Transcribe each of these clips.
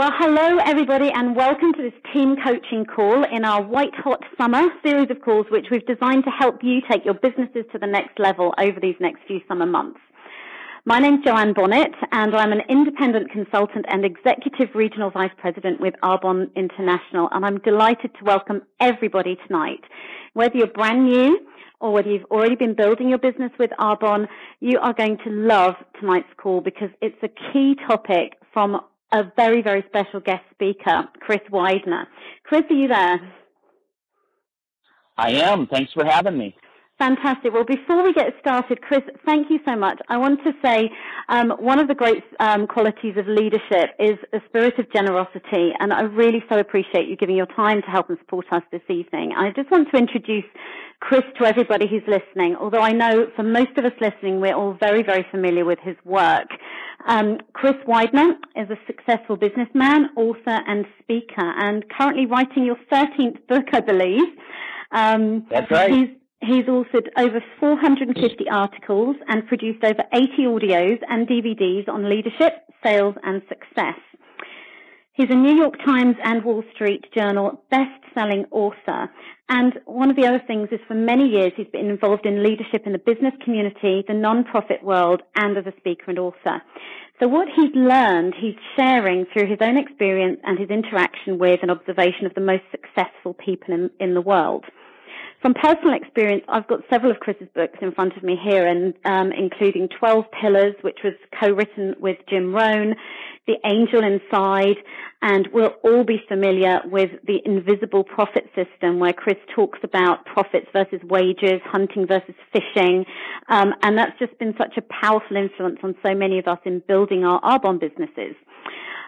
Well, hello everybody and welcome to this team coaching call in our white hot summer series of calls which we've designed to help you take your businesses to the next level over these next few summer months. My name's Joanne Bonnet and I'm an independent consultant and executive regional vice president with Arbonne International and I'm delighted to welcome everybody tonight. Whether you're brand new or whether you've already been building your business with Arbonne, you are going to love tonight's call because it's a key topic from a very, very special guest speaker, Chris Widener. Chris, are you there? I am. Thanks for having me. Fantastic. Well, before we get started, Chris, thank you so much. I want to say um, one of the great um, qualities of leadership is a spirit of generosity, and I really so appreciate you giving your time to help and support us this evening. I just want to introduce Chris to everybody who's listening, although I know for most of us listening, we're all very, very familiar with his work. Um, Chris Widener is a successful businessman, author, and speaker, and currently writing your 13th book, I believe. Um, That's right. He's, authored over 450 articles and produced over 80 audios and DVDs on leadership, sales, and success. He's a New York Times and Wall Street Journal best-selling author. And one of the other things is for many years he's been involved in leadership in the business community, the non-profit world, and as a speaker and author. So what he's learned, he's sharing through his own experience and his interaction with and observation of the most successful people in, in the world. From personal experience, I've got several of Chris's books in front of me here, and um, including 12 Pillars, which was co-written with Jim Rohn, The Angel Inside, and we'll all be familiar with the invisible profit system, where Chris talks about profits versus wages, hunting versus fishing, um, and that's just been such a powerful influence on so many of us in building our Arbonne businesses.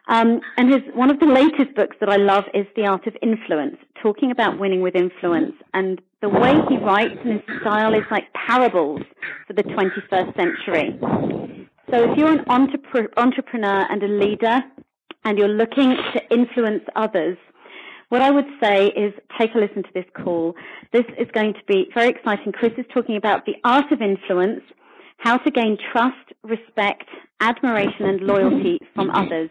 Um, and his one of the latest books that I love is The Art of Influence, talking about winning with influence. And the way he writes and his style is like parables for the 21st century. So if you're an entrepreneur and a leader, and you're looking to influence others, what I would say is take a listen to this call. This is going to be very exciting. Chris is talking about the art of influence, how to gain trust, respect, admiration, and loyalty from others.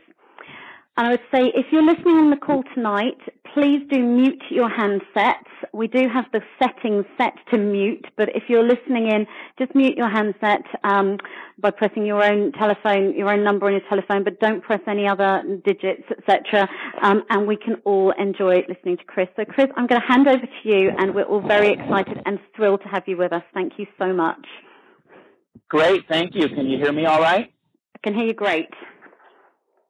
And I would say if you're listening on the call tonight, please do mute your handsets. We do have the settings set to mute, but if you're listening in, just mute your handset um, by pressing your own telephone, your own number on your telephone, but don't press any other digits, etc. Um, and we can all enjoy listening to Chris. So, Chris, I'm going to hand over to you, and we're all very excited and thrilled to have you with us. Thank you so much. Great, thank you. Can you hear me all right? I can hear you great.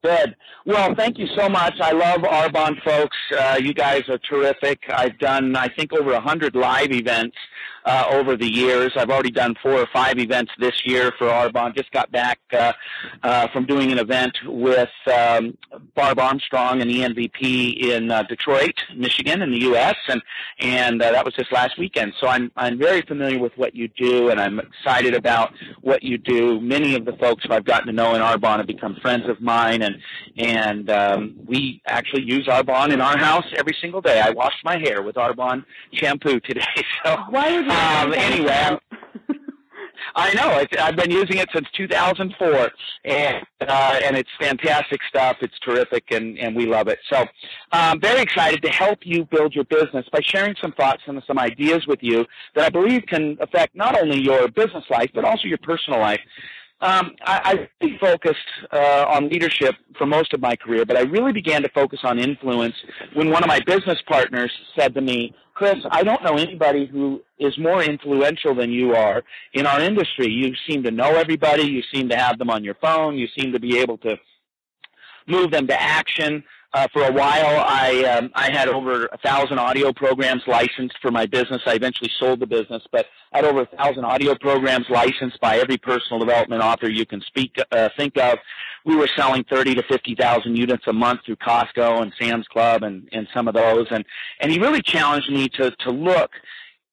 Good. Well, thank you so much. I love Arbonne folks. Uh, you guys are terrific. I've done, I think, over a hundred live events uh, over the years. I've already done four or five events this year for Arbonne. Just got back uh, uh, from doing an event with um, Barb Armstrong and ENVP in uh, Detroit, Michigan, in the U.S., and and uh, that was just last weekend. So I'm I'm very familiar with what you do, and I'm excited about what you do. Many of the folks who I've gotten to know in Arbonne have become friends of mine, and and um, we actually use Arbonne in our house every single day. I wash my hair with Arbonne shampoo today. So why would um, anyway, I know. It's, I've been using it since 2004, and uh, and it's fantastic stuff. It's terrific, and, and we love it. So I'm um, very excited to help you build your business by sharing some thoughts and some ideas with you that I believe can affect not only your business life, but also your personal life. Um, I, I focused uh, on leadership for most of my career, but I really began to focus on influence when one of my business partners said to me, Chris, I don't know anybody who is more influential than you are in our industry. You seem to know everybody. You seem to have them on your phone. You seem to be able to move them to action. Uh, for a while, I um, I had over a thousand audio programs licensed for my business. I eventually sold the business, but I had over a thousand audio programs licensed by every personal development author you can speak uh, think of. We were selling thirty to fifty thousand units a month through Costco and Sam's Club and and some of those. And and he really challenged me to to look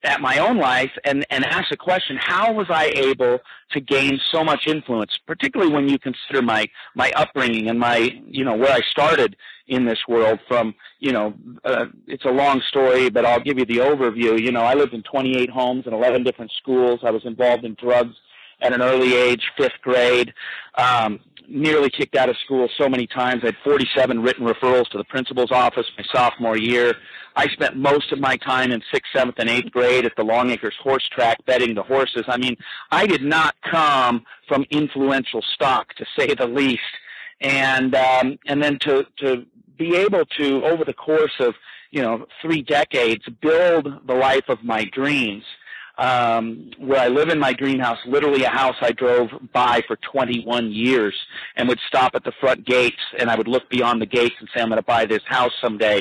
at my own life and, and ask the question, how was I able to gain so much influence, particularly when you consider my, my upbringing and my, you know, where I started in this world from, you know, uh, it's a long story, but I'll give you the overview. You know, I lived in 28 homes and 11 different schools. I was involved in drugs at an early age, fifth grade. Um, nearly kicked out of school so many times. I had 47 written referrals to the principal's office my sophomore year. I spent most of my time in sixth, seventh, and eighth grade at the Longacres horse track betting the horses. I mean, I did not come from influential stock, to say the least. And um, and then to to be able to over the course of you know three decades build the life of my dreams um, where I live in my greenhouse, literally a house I drove by for 21 years and would stop at the front gates and I would look beyond the gates and say, I'm going to buy this house someday.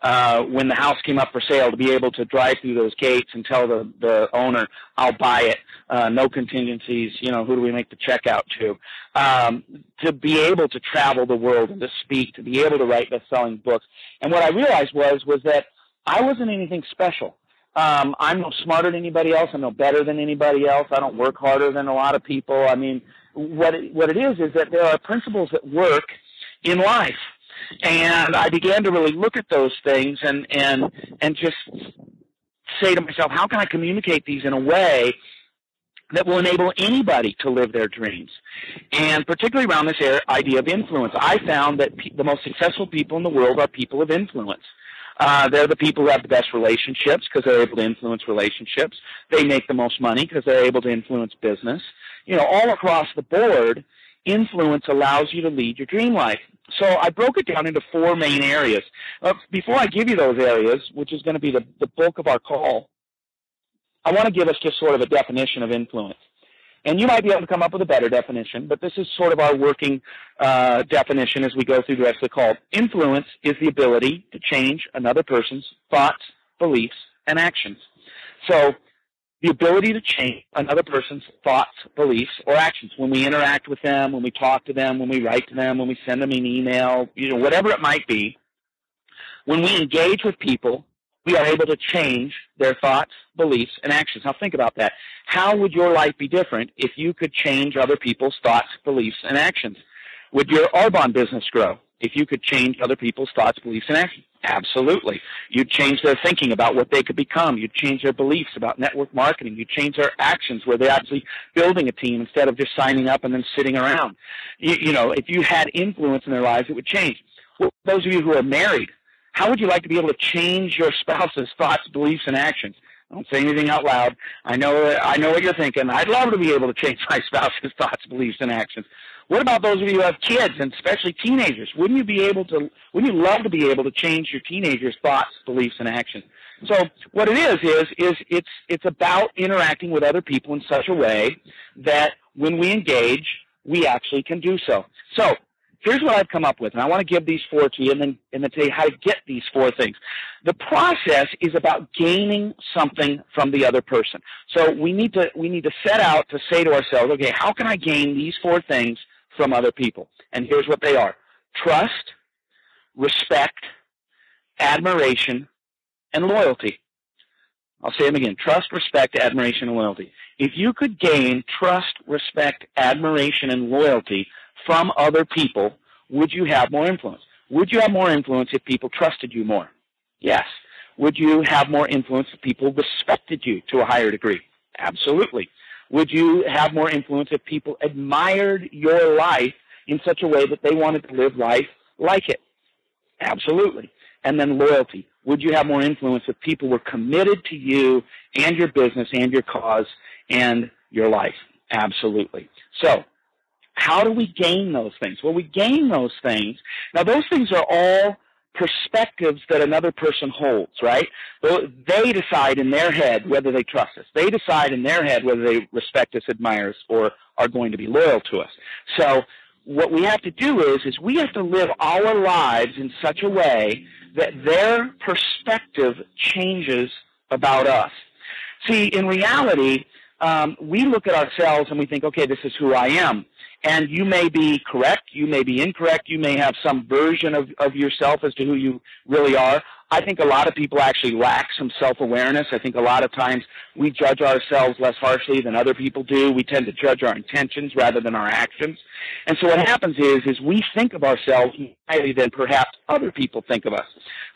Uh, when the house came up for sale, to be able to drive through those gates and tell the, the owner, I'll buy it, uh, no contingencies, you know, who do we make the check out to? Um, to be able to travel the world and to speak, to be able to write best-selling books. And what I realized was, was that I wasn't anything special. Um, I'm no smarter than anybody else. I'm no better than anybody else. I don't work harder than a lot of people. I mean, what it, what it is is that there are principles that work in life, and I began to really look at those things and and and just say to myself, how can I communicate these in a way that will enable anybody to live their dreams. And particularly around this idea of influence, I found that the most successful people in the world are people of influence. Uh, they're the people who have the best relationships because they're able to influence relationships. They make the most money because they're able to influence business. You know, all across the board, influence allows you to lead your dream life. So I broke it down into four main areas. Uh, before I give you those areas, which is going to be the, the bulk of our call, I want to give us just sort of a definition of influence. And you might be able to come up with a better definition, but this is sort of our working uh, definition as we go through the rest of the call. Influence is the ability to change another person's thoughts, beliefs, and actions. So the ability to change another person's thoughts, beliefs, or actions. When we interact with them, when we talk to them, when we write to them, when we send them an email, you know, whatever it might be, when we engage with people, we are able to change their thoughts, beliefs, and actions. Now think about that. How would your life be different if you could change other people's thoughts, beliefs, and actions? Would your Arbonne business grow if you could change other people's thoughts, beliefs, and actions? Absolutely. You'd change their thinking about what they could become. You'd change their beliefs about network marketing. You'd change their actions where they're actually building a team instead of just signing up and then sitting around. You, you know, if you had influence in their lives, it would change. Well, those of you who are married, how would you like to be able to change your spouse's thoughts, beliefs, and actions? Don't say anything out loud. I know I know what you're thinking. I'd love to be able to change my spouse's thoughts, beliefs, and actions. What about those of you who have kids and especially teenagers? Wouldn't you be able to wouldn't you love to be able to change your teenagers' thoughts, beliefs, and actions? So what it is is is it's it's about interacting with other people in such a way that when we engage, we actually can do so. So here's what I've come up with, and I want to give these four to you and then, and then tell you how to get these four things. The process is about gaining something from the other person. So we need to, we need to set out to say to ourselves, okay, how can I gain these four things from other people? And here's what they are. Trust, respect, admiration, and loyalty. I'll say them again. Trust, respect, admiration, and loyalty. If you could gain trust, respect, admiration, and loyalty from other people, would you have more influence? Would you have more influence if people trusted you more? Yes. Would you have more influence if people respected you to a higher degree? Absolutely. Would you have more influence if people admired your life in such a way that they wanted to live life like it? Absolutely. And then loyalty. Would you have more influence if people were committed to you and your business and your cause and your life? Absolutely. So how do we gain those things? Well, we gain those things. Now, those things are all perspectives that another person holds, right? They decide in their head whether they trust us. They decide in their head whether they respect us, admire us, or are going to be loyal to us. So what we have to do is, is we have to live our lives in such a way that their perspective changes about us. See, in reality, um, we look at ourselves and we think, okay, this is who I am. And you may be correct, you may be incorrect, you may have some version of, of yourself as to who you really are. I think a lot of people actually lack some self-awareness. I think a lot of times we judge ourselves less harshly than other people do. We tend to judge our intentions rather than our actions. And so what happens is, is we think of ourselves highly than perhaps other people think of us.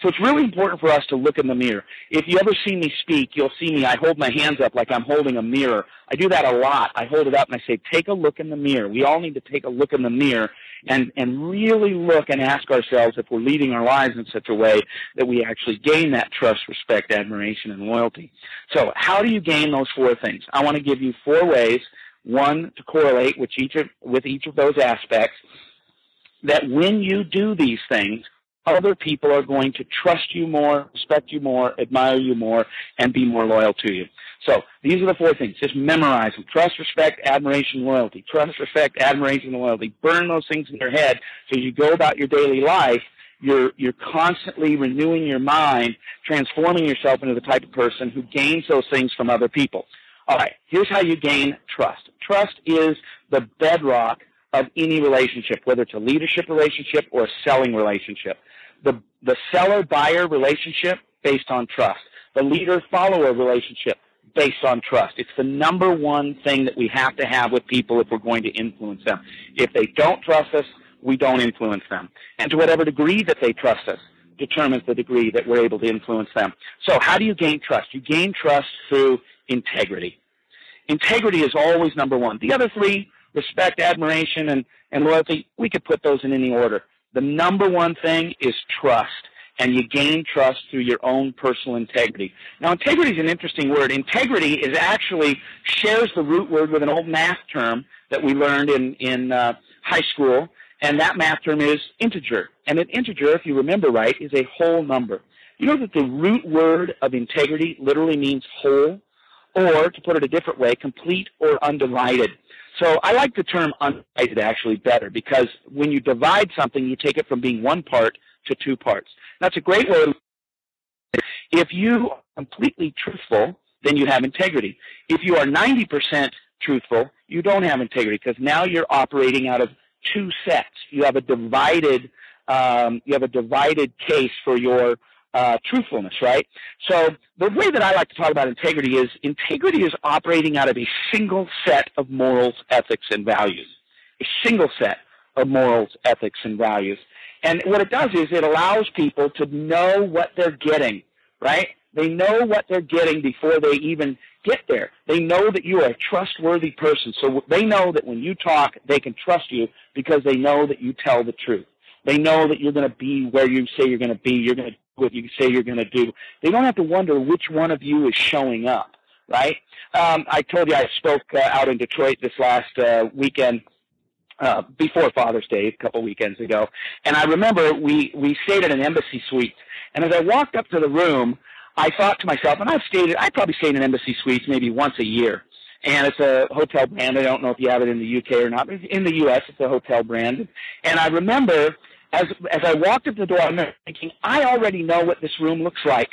So it's really important for us to look in the mirror. If you ever see me speak, you'll see me, I hold my hands up like I'm holding a mirror. I do that a lot. I hold it up and I say, take a look in the mirror. We all need to take a look in the mirror and, and really look and ask ourselves if we're leading our lives in such a way that we actually gain that trust, respect, admiration, and loyalty. So how do you gain those four things? I want to give you four ways, one to correlate with each of, with each of those aspects, that when you do these things, other people are going to trust you more, respect you more, admire you more, and be more loyal to you. So these are the four things. Just memorize them. Trust, respect, admiration, loyalty. Trust, respect, admiration, loyalty. Burn those things in your head so you go about your daily life, you're, you're constantly renewing your mind, transforming yourself into the type of person who gains those things from other people. All right, here's how you gain trust. Trust is the bedrock of any relationship, whether it's a leadership relationship or a selling relationship. The, the seller-buyer relationship based on trust. The leader-follower relationship based on trust. It's the number one thing that we have to have with people if we're going to influence them. If they don't trust us, we don't influence them. And to whatever degree that they trust us determines the degree that we're able to influence them. So how do you gain trust? You gain trust through integrity. Integrity is always number one. The other three, respect, admiration, and, and loyalty, we could put those in any order. The number one thing is trust and you gain trust through your own personal integrity. Now, integrity is an interesting word. Integrity is actually shares the root word with an old math term that we learned in in uh, high school, and that math term is integer. And an integer, if you remember right, is a whole number. You know that the root word of integrity literally means whole, or to put it a different way, complete or undivided. So I like the term undivided actually better because when you divide something, you take it from being one part to two parts. That's a great way. If you are completely truthful, then you have integrity. If you are 90% truthful, you don't have integrity because now you're operating out of two sets. You have a divided, um, you have a divided case for your uh, truthfulness, right? So the way that I like to talk about integrity is integrity is operating out of a single set of morals, ethics, and values. A single set of morals, ethics, and values. And what it does is it allows people to know what they're getting, right? They know what they're getting before they even get there. They know that you are a trustworthy person. So they know that when you talk, they can trust you because they know that you tell the truth. They know that you're going to be where you say you're going to be. You're going to do what you say you're going to do. They don't have to wonder which one of you is showing up, right? Um, I told you I spoke uh, out in Detroit this last uh, weekend uh, before Father's Day a couple weekends ago, and I remember we we stayed at an embassy suite, and as I walked up to the room, I thought to myself, and I've stayed, I probably stayed in embassy suites maybe once a year, and it's a hotel brand. I don't know if you have it in the UK or not, but in the US, it's a hotel brand. And I remember as as I walked up the door, I'm thinking, I already know what this room looks like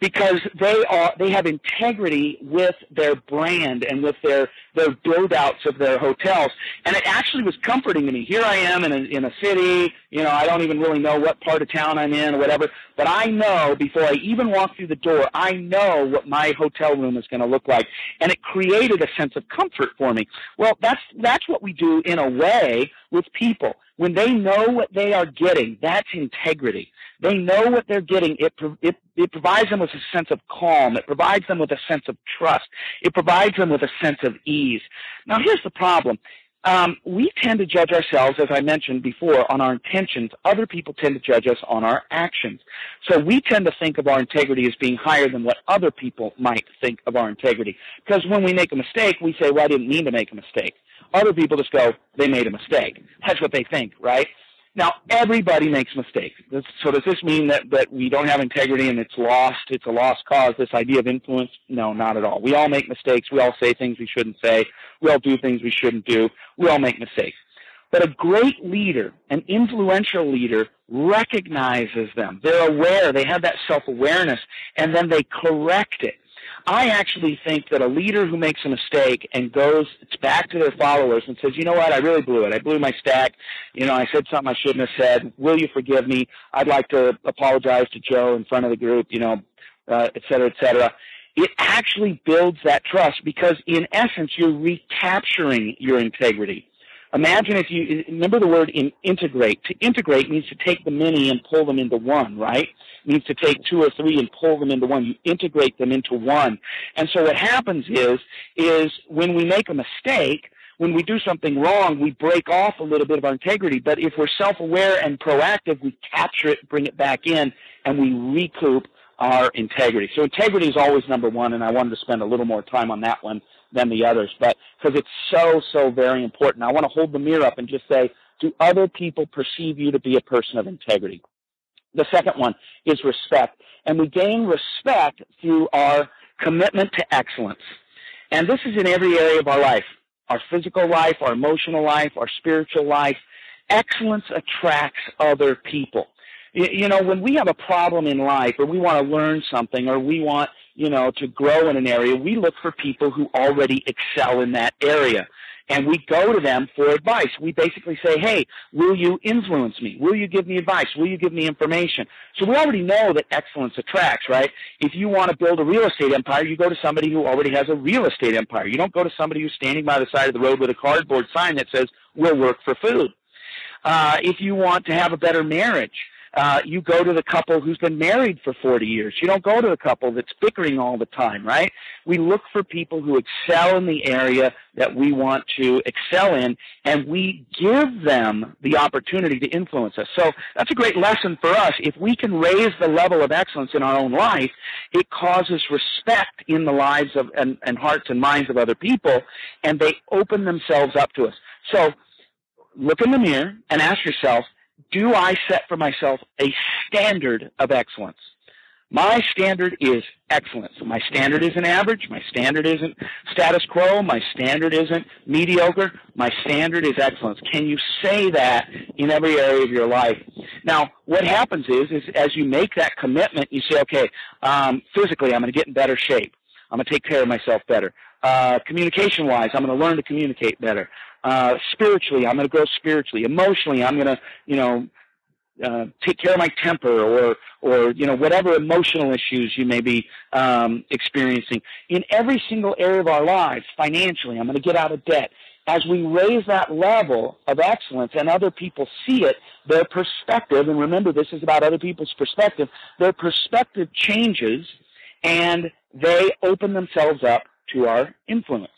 because they are they have integrity with their brand and with their their build outs of their hotels. And it actually was comforting to me. Here i am in a in a city you know i don't even really know what part of town i'm in or whatever but i know before i even walk through the door i know what my hotel room is going to look like and it created a sense of comfort for me well that's that's what we do in a way with people when they know what they are getting that's integrity they know what they're getting. It, it, it provides them with a sense of calm. It provides them with a sense of trust. It provides them with a sense of ease. Now, here's the problem. Um, we tend to judge ourselves, as I mentioned before, on our intentions. Other people tend to judge us on our actions. So we tend to think of our integrity as being higher than what other people might think of our integrity. Because when we make a mistake, we say, well, I didn't mean to make a mistake. Other people just go, they made a mistake. That's what they think, right? Now, everybody makes mistakes. So does this mean that, that we don't have integrity and it's lost, it's a lost cause, this idea of influence? No, not at all. We all make mistakes. We all say things we shouldn't say. We all do things we shouldn't do. We all make mistakes. But a great leader, an influential leader, recognizes them. They're aware. They have that self-awareness, and then they correct it. I actually think that a leader who makes a mistake and goes back to their followers and says, you know what, I really blew it. I blew my stack. You know, I said something I shouldn't have said. Will you forgive me? I'd like to apologize to Joe in front of the group, you know, uh, et cetera, et cetera. It actually builds that trust because in essence, you're recapturing your integrity. Imagine if you remember the word in integrate. To integrate means to take the many and pull them into one, right? It means to take two or three and pull them into one. You integrate them into one. And so what happens is, is when we make a mistake, when we do something wrong, we break off a little bit of our integrity. But if we're self-aware and proactive, we capture it, bring it back in, and we recoup our integrity. So integrity is always number one, and I wanted to spend a little more time on that one than the others, but because it's so, so very important. I want to hold the mirror up and just say, do other people perceive you to be a person of integrity? The second one is respect. And we gain respect through our commitment to excellence. And this is in every area of our life our physical life, our emotional life, our spiritual life. Excellence attracts other people. You know, when we have a problem in life or we want to learn something or we want you know, to grow in an area, we look for people who already excel in that area. And we go to them for advice. We basically say, hey, will you influence me? Will you give me advice? Will you give me information? So we already know that excellence attracts, right? If you want to build a real estate empire, you go to somebody who already has a real estate empire. You don't go to somebody who's standing by the side of the road with a cardboard sign that says, we'll work for food. Uh, if you want to have a better marriage, uh, you go to the couple who's been married for 40 years. You don't go to the couple that's bickering all the time, right? We look for people who excel in the area that we want to excel in, and we give them the opportunity to influence us. So that's a great lesson for us. If we can raise the level of excellence in our own life, it causes respect in the lives of and, and hearts and minds of other people, and they open themselves up to us. So look in the mirror and ask yourself, do I set for myself a standard of excellence? My standard is excellence. My standard isn't average. My standard isn't status quo. My standard isn't mediocre. My standard is excellence. Can you say that in every area of your life? Now, what happens is, is as you make that commitment, you say, okay, um, physically, I'm going to get in better shape. I'm going to take care of myself better. Uh, communication wise, I'm going to learn to communicate better. Uh, spiritually, I'm going to grow spiritually. Emotionally, I'm going to, you know, uh, take care of my temper or, or, you know, whatever emotional issues you may be um, experiencing. In every single area of our lives, financially, I'm going to get out of debt. As we raise that level of excellence and other people see it, their perspective, and remember this is about other people's perspective, their perspective changes and they open themselves up to our influence.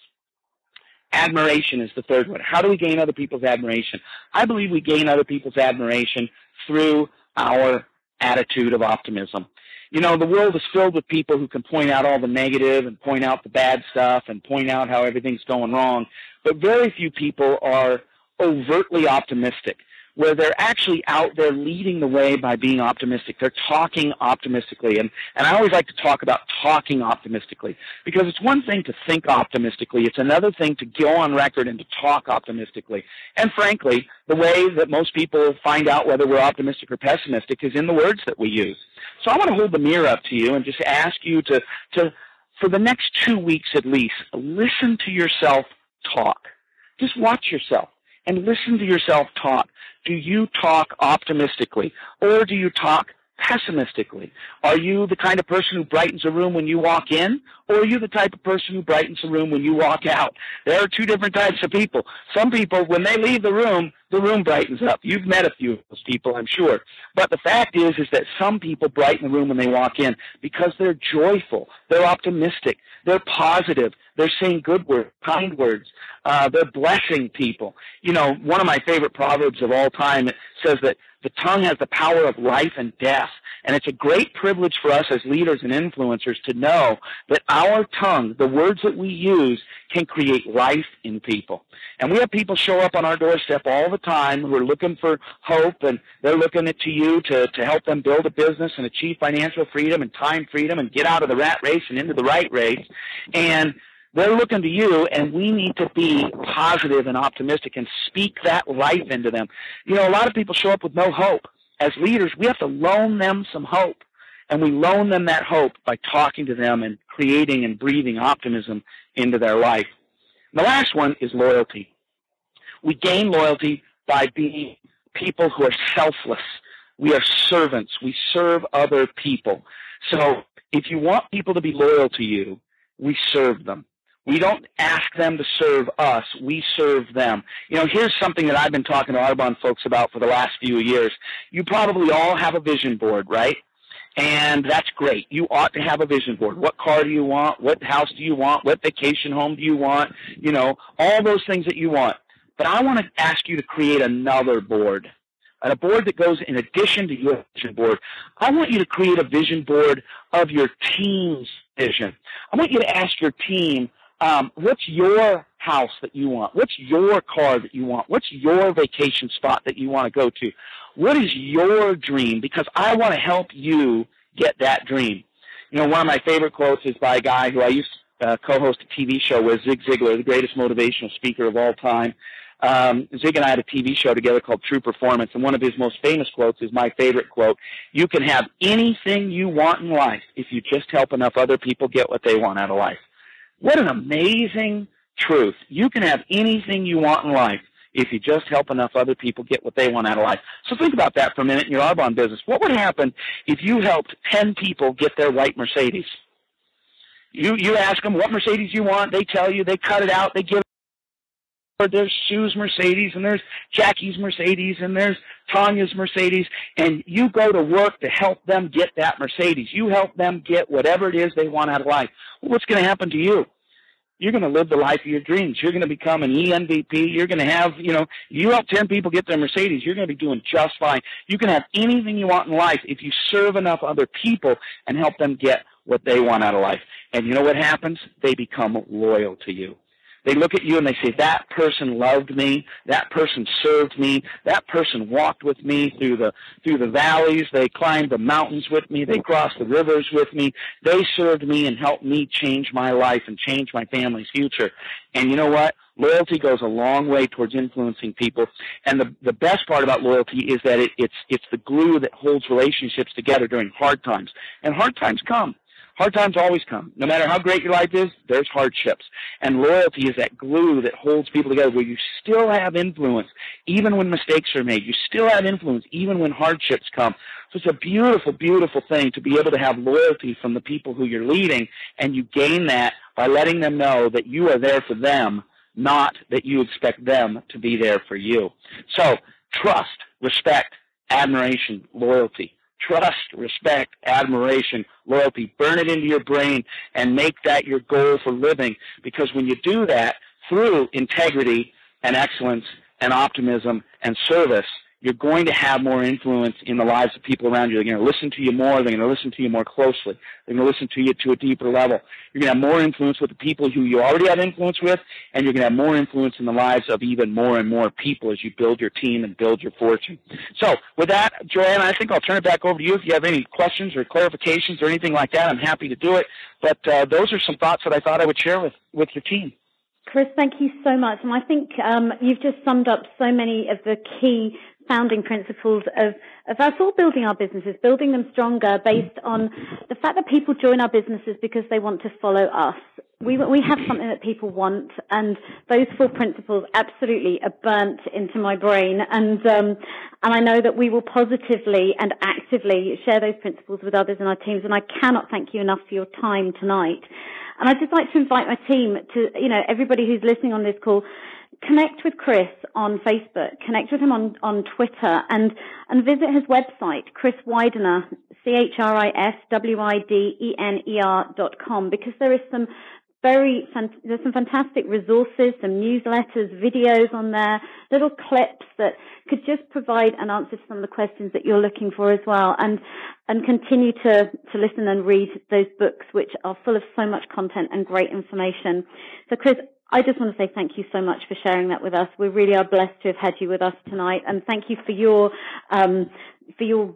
Admiration is the third one. How do we gain other people's admiration? I believe we gain other people's admiration through our attitude of optimism. You know, the world is filled with people who can point out all the negative and point out the bad stuff and point out how everything's going wrong, but very few people are overtly optimistic where they're actually out there leading the way by being optimistic. They're talking optimistically. And, and I always like to talk about talking optimistically because it's one thing to think optimistically. It's another thing to go on record and to talk optimistically. And frankly, the way that most people find out whether we're optimistic or pessimistic is in the words that we use. So I want to hold the mirror up to you and just ask you to, to for the next two weeks at least, listen to yourself talk. Just watch yourself and listen to yourself talk. Do you talk optimistically or do you talk pessimistically? Are you the kind of person who brightens a room when you walk in, or are you the type of person who brightens a room when you walk out? There are two different types of people. Some people, when they leave the room, the room brightens up. You've met a few of those people, I'm sure. But the fact is, is that some people brighten the room when they walk in because they're joyful, they're optimistic, they're positive, they're saying good words, kind words, uh, they're blessing people. You know, one of my favorite proverbs of all time says that the tongue has the power of life and death. And it's a great privilege for us as leaders and influencers to know that our tongue, the words that we use, can create life in people. And we have people show up on our doorstep all the time who are looking for hope and they're looking to you to, to help them build a business and achieve financial freedom and time freedom and get out of the rat race and into the right race. And they're looking to you, and we need to be positive and optimistic and speak that life into them. You know, a lot of people show up with no hope. As leaders, we have to loan them some hope. And we loan them that hope by talking to them and creating and breathing optimism into their life. The last one is loyalty. We gain loyalty by being people who are selfless. We are servants. We serve other people. So if you want people to be loyal to you, we serve them. We don't ask them to serve us. We serve them. You know, here's something that I've been talking to Arbonne folks about for the last few years. You probably all have a vision board, right? And that's great. You ought to have a vision board. What car do you want? What house do you want? What vacation home do you want? You know, all those things that you want. But I want to ask you to create another board. A board that goes in addition to your vision board. I want you to create a vision board of your team's vision. I want you to ask your team, um, what's your house that you want? What's your car that you want? What's your vacation spot that you want to go to? What is your dream? Because I want to help you get that dream. You know, one of my favorite quotes is by a guy who I used to uh, co-host a TV show with, Zig Ziglar, the greatest motivational speaker of all time. Um, Zig and I had a TV show together called True Performance, and one of his most famous quotes is my favorite quote. You can have anything you want in life if you just help enough other people get what they want out of life. What an amazing truth. You can have anything you want in life if you just help enough other people get what they want out of life. So think about that for a minute in your Arbonne business. What would happen if you helped 10 people get their white Mercedes? You, you ask them what Mercedes you want, they tell you, they cut it out, they give there's Sue's Mercedes and there's Jackie's Mercedes and there's Tanya's Mercedes and you go to work to help them get that Mercedes. You help them get whatever it is they want out of life. Well, what's going to happen to you? you're going to live the life of your dreams. You're going to become an EMVP. You're going to have, you know, you help 10 people get their Mercedes, you're going to be doing just fine. You can have anything you want in life if you serve enough other people and help them get what they want out of life. And you know what happens? They become loyal to you. They look at you and they say, that person loved me. That person served me. That person walked with me through the, through the valleys. They climbed the mountains with me. They crossed the rivers with me. They served me and helped me change my life and change my family's future. And you know what? Loyalty goes a long way towards influencing people. And the, the best part about loyalty is that it, it's, it's the glue that holds relationships together during hard times. And hard times come. Hard times always come. No matter how great your life is, there's hardships. And loyalty is that glue that holds people together where you still have influence even when mistakes are made. You still have influence even when hardships come. So it's a beautiful, beautiful thing to be able to have loyalty from the people who you're leading and you gain that by letting them know that you are there for them, not that you expect them to be there for you. So trust, respect, admiration, loyalty trust, respect, admiration, loyalty. Burn it into your brain and make that your goal for living. Because when you do that through integrity and excellence and optimism and service, you're going to have more influence in the lives of people around you. They're going to listen to you more. They're going to listen to you more closely. They're going to listen to you to a deeper level. You're going to have more influence with the people who you already have influence with, and you're going to have more influence in the lives of even more and more people as you build your team and build your fortune. So with that, Joanne, I think I'll turn it back over to you. If you have any questions or clarifications or anything like that, I'm happy to do it. But uh, those are some thoughts that I thought I would share with, with your team. Chris, thank you so much. And I think um, you've just summed up so many of the key founding principles of, of us all building our businesses, building them stronger based on the fact that people join our businesses because they want to follow us. We, we have something that people want, and those four principles absolutely are burnt into my brain. And, um, and I know that we will positively and actively share those principles with others in our teams. And I cannot thank you enough for your time tonight. And I'd just like to invite my team to, you know, everybody who's listening on this call connect with Chris on Facebook, connect with him on, on Twitter, and, and visit his website, Chris Widener, C-H-R-I-S-W-I-D-E-N-E-R dot com, because there is some very, there's some fantastic resources, some newsletters, videos on there, little clips that could just provide an answer to some of the questions that you're looking for as well, and and continue to to listen and read those books, which are full of so much content and great information. So, Chris, I just want to say thank you so much for sharing that with us. We really are blessed to have had you with us tonight, and thank you for your um, for your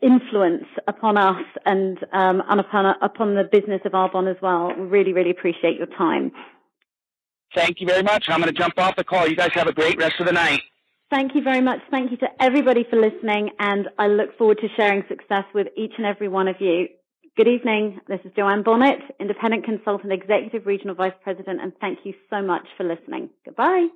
influence upon us and, um, and upon upon the business of Arbonne as well. We really, really appreciate your time. Thank you very much. I'm going to jump off the call. You guys have a great rest of the night. Thank you very much. Thank you to everybody for listening, and I look forward to sharing success with each and every one of you. Good evening. This is Joanne Bonnet, Independent Consultant, Executive Regional Vice President, and thank you so much for listening. Goodbye.